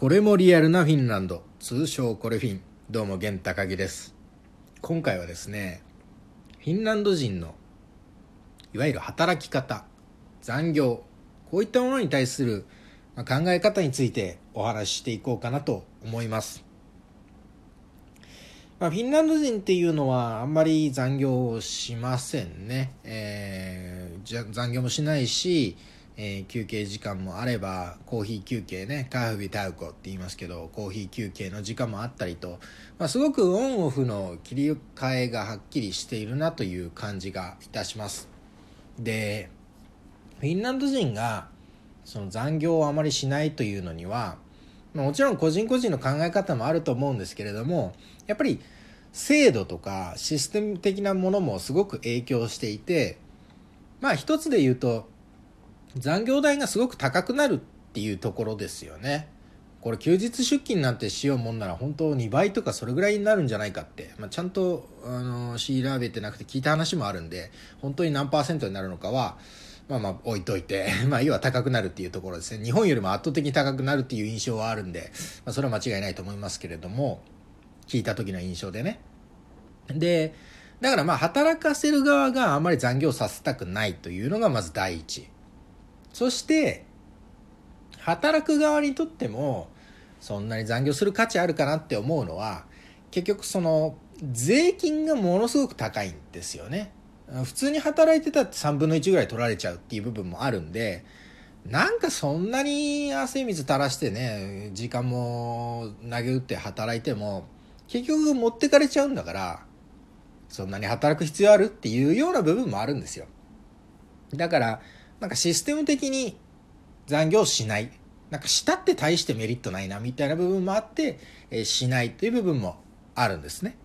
これもリアルなフィンランド。通称コレフィン。どうも源高木です。今回はですねフィンランド人のいわゆる働き方残業こういったものに対する考え方についてお話ししていこうかなと思います。まあ、フィンランド人っていうのはあんまり残業をしませんね。えー、残業もしないし、えー、休憩時間もあればコーヒー休憩ねカーフビタウコって言いますけどコーヒー休憩の時間もあったりと、まあ、すごくオンオフの切り替えがはっきりしているなという感じがいたします。でフィンランド人がその残業をあまりしないというのにはもちろん個人個人の考え方もあると思うんですけれどもやっぱり制度とかシステム的なものもすごく影響していてまあ一つで言うと残業代がすごく高くなるっていうところですよね。これ休日出勤なんてしようもんなら本当2倍とかそれぐらいになるんじゃないかって、まあ、ちゃんとあの調べてなくて聞いた話もあるんで本当に何パーセントになるのかはまあまあ置いといて、まあ要は高くなるっていうところですね。日本よりも圧倒的に高くなるっていう印象はあるんで、まあそれは間違いないと思いますけれども、聞いた時の印象でね。で、だからまあ働かせる側があんまり残業させたくないというのがまず第一。そして働く側にとってもそんなに残業する価値あるかなって思うのは結局その税金がものすごく高いんですよね。普通に働いてたって3分の1ぐらい取られちゃうっていう部分もあるんで、なんかそんなに汗水垂らしてね、時間も投げ打って働いても、結局持ってかれちゃうんだから、そんなに働く必要あるっていうような部分もあるんですよ。だから、なんかシステム的に残業しない。なんかしたって大してメリットないなみたいな部分もあって、えしないという部分もあるんですね。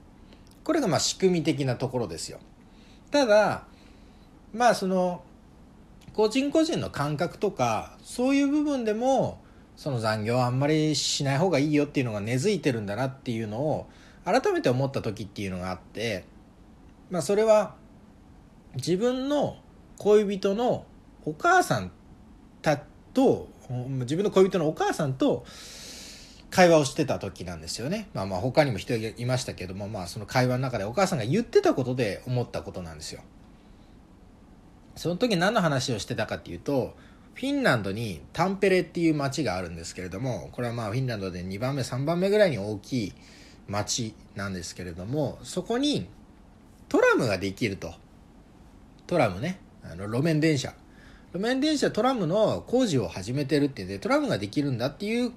これがまあ仕組み的なところですよ。ただまあその個人個人の感覚とかそういう部分でもその残業はあんまりしない方がいいよっていうのが根付いてるんだなっていうのを改めて思った時っていうのがあってまあそれは自分の恋人のお母さんたと自分の恋人のお母さんと会話をしてた時なんですよね。まあまあ他にも人いましたけども、まあその会話の中でお母さんが言ってたことで思ったことなんですよ。その時何の話をしてたかっていうと、フィンランドにタンペレっていう町があるんですけれども、これはまあフィンランドで2番目、3番目ぐらいに大きい町なんですけれども、そこにトラムができると。トラムね。あの路面電車。路面電車トラムの工事を始めてるってでトラムができるんだっていう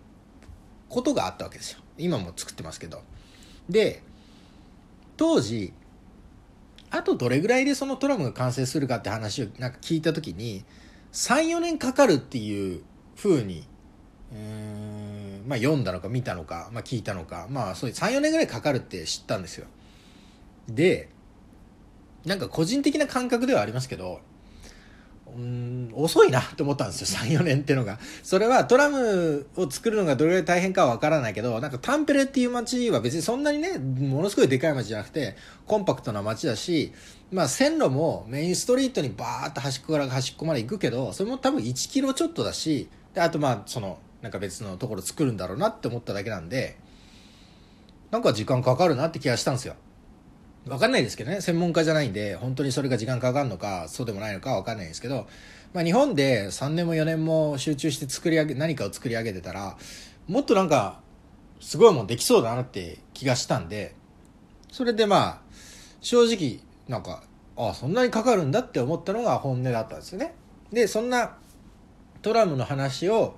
ことがあったわけですよ。今も作ってますけど。で当時あとどれぐらいでそのトラムが完成するかって話をなんか聞いた時に34年かかるっていうふうにうんまあ読んだのか見たのか、まあ、聞いたのかまあそういう34年ぐらいかかるって知ったんですよ。でなんか個人的な感覚ではありますけどうん遅いなって思ったんですよ。34年っていうのが。それはトラムを作るのがどれぐらい大変かは分からないけどなんかタンペレっていう街は別にそんなにねものすごいでかい街じゃなくてコンパクトな街だしまあ線路もメインストリートにバーッと端っこから端っこまで行くけどそれも多分1キロちょっとだしであとまあそのなんか別のところ作るんだろうなって思っただけなんでなんか時間かかるなって気がしたんですよ。分かんないですけどね。専門家じゃないんで本当にそれが時間かかるのかそうでもないのかは分かんないですけど、まあ、日本で3年も4年も集中して作り上げ何かを作り上げてたらもっとなんかすごいもんできそうだなって気がしたんでそれでまあ正直なんかああそんなにかかるんだって思ったのが本音だったんですよね。でそんなトラムの話を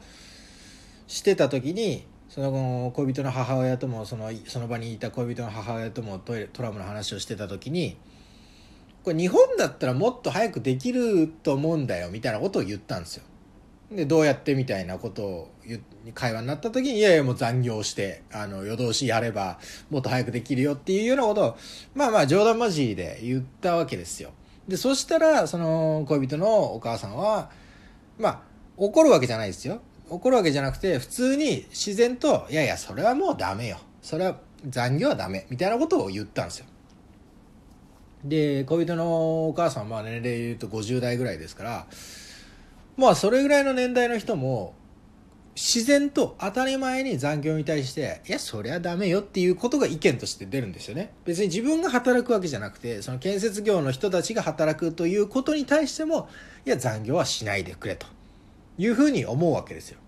してた時にその恋人の母親ともそのその場にいた恋人の母親ともトイレトラムの話をしてた時にこれ日本だったらもっと早くできると思うんだよみたいなことを言ったんですよ。でどうやってみたいなことを会話になった時にいやいやもう残業してあの夜通しやればもっと早くできるよっていうようなことをまあまあ冗談交じりで言ったわけですよ。でそしたらその恋人のお母さんはまあ怒るわけじゃないですよ。怒るわけじゃなくて普通に自然と「いやいやそれはもうダメよ。それは残業はダメ」みたいなことを言ったんですよ。で恋人のお母さんは年齢で言うと50代ぐらいですからまあそれぐらいの年代の人も自然と当たり前に残業に対していやそりゃダメよっていうことが意見として出るんですよね。別に自分が働くわけじゃなくてその建設業の人たちが働くということに対してもいや残業はしないでくれと。いうふうに思うわけですよ。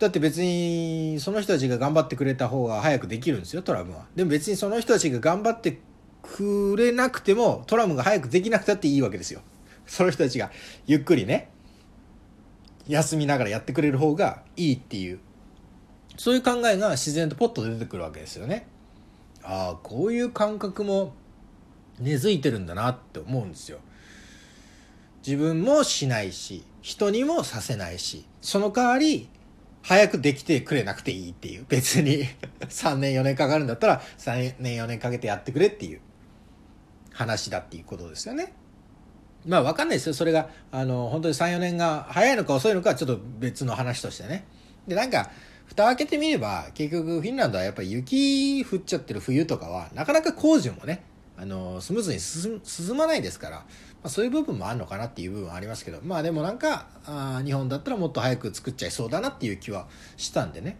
だって別にその人たちが頑張ってくれた方が早くできるんですよトラムは。でも別にその人たちが頑張ってくれなくてもトラムが早くできなくたっていいわけですよ。その人たちがゆっくりね休みながらやってくれる方がいいっていう。そういう考えが自然とポッと出てくるわけですよね。ああこういう感覚も根付いてるんだなって思うんですよ。自分もしないし人にもさせないしその代わり早くできてくれなくていいっていう。別に 3年4年かかるんだったら3年4年かけてやってくれっていう。話だっていうことですよね。まあ分かんないですよ。それがあの本当に34年が早いのか遅いのかはちょっと別の話としてね。でなんか蓋開けてみれば結局フィンランドはやっぱり雪降っちゃってる冬とかはなかなか工事もねあのスムーズに進まないですから、まあ、そういう部分もあるのかなっていう部分はありますけどまあでもなんかあ日本だったらもっと早く作っちゃいそうだなっていう気はしたんでね、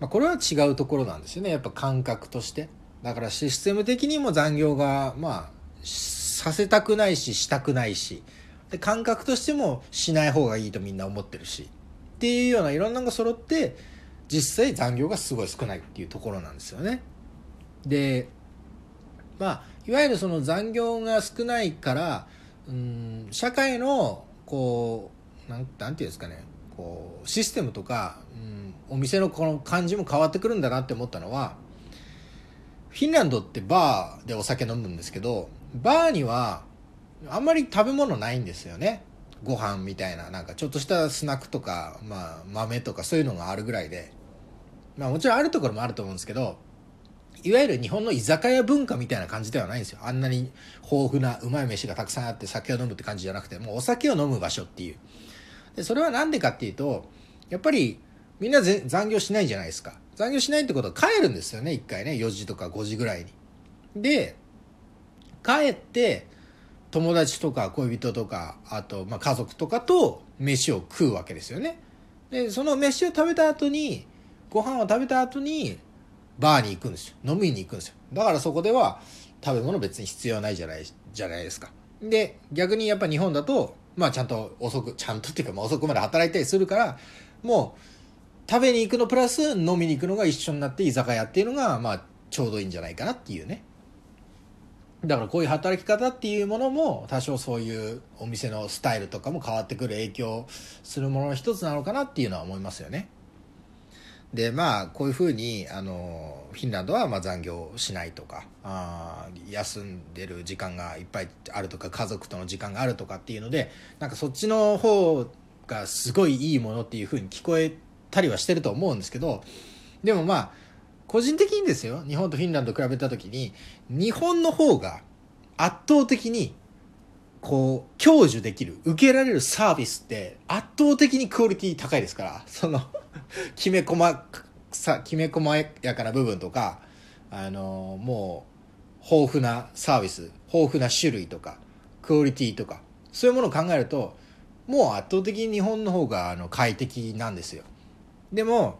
まあ、これは違うところなんですよね。やっぱ感覚として。だからシステム的にも残業がまあさせたくないししたくないし。で感覚としてもしない方がいいとみんな思ってるし。っていうようないろんなのが揃って実際残業がすごい少ないっていうところなんですよね。でまあいわゆるその残業が少ないからうん社会のこうなんなんていうんですかねこうシステムとか、うん、お店のこの感じも変わってくるんだなって思ったのはフィンランドってバーでお酒飲むんですけどバーにはあんまり食べ物ないんですよね。ご飯みたいななんかちょっとしたスナックとか、まあ、豆とかそういうのがあるぐらいで。まあもちろんあるところもあると思うんですけどいわゆる日本の居酒屋文化みたいな感じではないんですよ。あんなに豊富なうまい飯がたくさんあって酒を飲むって感じじゃなくてもうお酒を飲む場所っていう。でそれは何でかっていうとやっぱりみんな残業しないじゃないですか。残業しないってことは帰るんですよね一回ね。4時とか5時ぐらいに。で帰って友達とか恋人とかあとまあ家族とかと飯を食うわけですよね。でその飯を食べた後にご飯を食べた後にバーに行くんですよ。飲みに行くんですよ。だからそこでは食べ物別に必要ないじゃないじゃないですか。で逆にやっぱ日本だとまあちゃんと遅くちゃんとっていうかまあ遅くまで働いたりするからもう食べに行くのプラス飲みに行くのが一緒になって居酒屋っていうのがまあちょうどいいんじゃないかなっていうね。だからこういう働き方っていうものも多少そういうお店のスタイルとかも変わってくる影響するものの一つなのかなっていうのは思いますよね。でまあこういうふうにあのフィンランドはまあ残業しないとかあ休んでる時間がいっぱいあるとか家族との時間があるとかっていうのでなんかそっちの方がすごいいいものっていうふうに聞こえたりはしてると思うんですけどでもまあ個人的にですよ。日本とフィンランド比べた時に日本の方が圧倒的にこう享受できる受けられるサービスって圧倒的にクオリティ高いですから そのきめ細さきめ細やかな部分とかあのもう豊富なサービス豊富な種類とかクオリティとかそういうものを考えるともう圧倒的に日本の方があの快適なんですよでも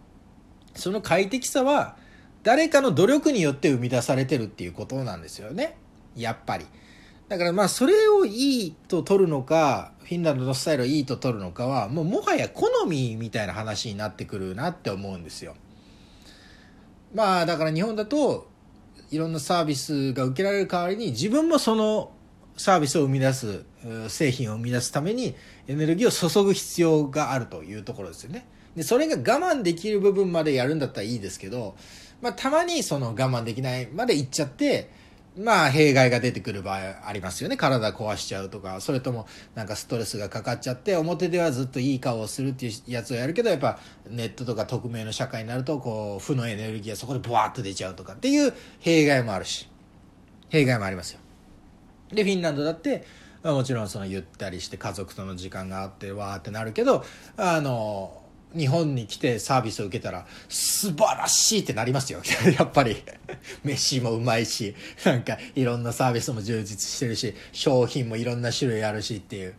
その快適さは誰かの努力によって生み出されてるっていうことなんですよね。やっぱり。だからまあそれをいいと取るのか、フィンランドのスタイルをいいと取るのかは、もうもはや好みみたいな話になってくるなって思うんですよ。まあだから日本だといろんなサービスが受けられる代わりに自分もそのサービスを生み出す製品を生み出すためにエネルギーを注ぐ必要があるというところですよね。でそれが我慢できる部分までやるんだったらいいですけどまあ、たまにその我慢できないまで行っちゃって、まあ、弊害が出てくる場合ありますよね。体壊しちゃうとか、それともなんかストレスがかかっちゃって、表ではずっといい顔をするっていうやつをやるけど、やっぱネットとか匿名の社会になると、こう、負のエネルギーがそこでブワーッと出ちゃうとかっていう弊害もあるし、弊害もありますよ。で、フィンランドだって、まあ、もちろんそのゆったりして家族との時間があってわーってなるけど、あの、日本に来てサービスを受けたら素晴らしいってなりますよ。やっぱり。飯もうまいしなんかいろんなサービスも充実してるし商品もいろんな種類あるしっていう。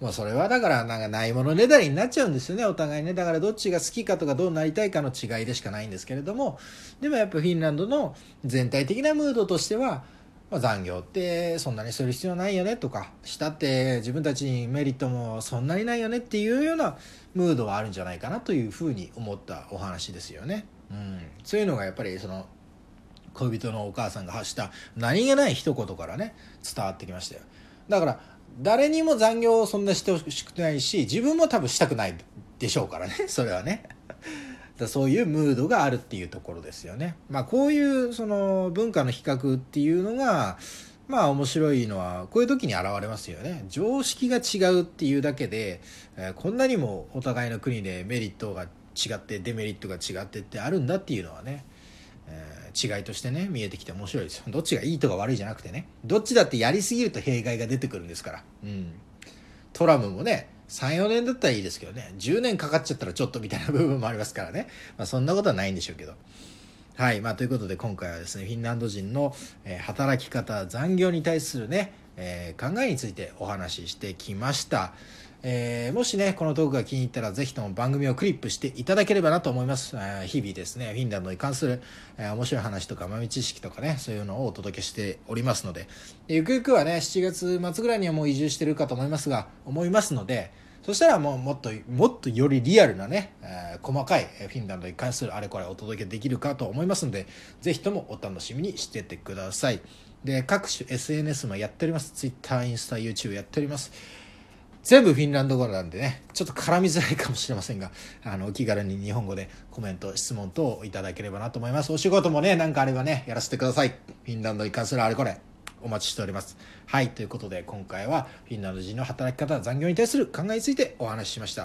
もうそれはだからなんかないものねだりになっちゃうんですよねお互いね。だからどっちが好きかとかどうなりたいかの違いでしかないんですけれども。でもやっぱフィンランドの全体的なムードとしては、まあ、残業ってそんなにする必要ないよねとかしたって自分たちにメリットもそんなにないよねっていうようなムードはあるんじゃないかなというふうに思ったお話ですよね。うん、そういうのがやっぱりその恋人のお母さんが発した何気ない一言からね伝わってきましたよ。だから誰にも残業をそんなしてほしくないし自分も多分したくないでしょうからねそれはね。だそういうムードがあるっていうところですよね。まあこういうその文化の比較っていうのがまあ面白いのはこういう時に現れますよね。常識が違うっていうだけで、えー、こんなにもお互いの国でメリットが違ってデメリットが違ってってあるんだっていうのはねえー、違いとしてね見えてきて面白いですよ。どっちがいいとか悪いじゃなくてね。どっちだってやりすぎると弊害が出てくるんですから。うん。トラムもね34年だったらいいですけどね。10年かかっちゃったらちょっとみたいな部分もありますからね、まあ、そんなことはないんでしょうけど。はい。まあということで今回はですねフィンランド人の、え、働き方残業に対するね、えー、考えについてお話ししてきました。えー、もしね、このトークが気に入ったら、ぜひとも番組をクリップしていただければなと思います。えー、日々ですね、フィンランドに関する、えー、面白い話とか豆知識とかね、そういうのをお届けしておりますので、ゆくゆくはね、7月末ぐらいにはもう移住してるかと思いますが、思いますので、そしたらもうもっと、もっとよりリアルなね、えー、細かいフィンランドに関するあれこれお届けできるかと思いますので、ぜひともお楽しみにしててください。で、各種 SNS もやっております。Twitter、インスタ、YouTube やっております。全部フィンランド語なんでね、ちょっと絡みづらいかもしれませんが、あの、お気軽に日本語でコメント、質問等をいただければなと思います。お仕事もね、なんかあればね、やらせてください。フィンランドに関するあれこれ、お待ちしております。はい、ということで今回はフィンランド人の働き方、残業に対する考えについてお話ししました。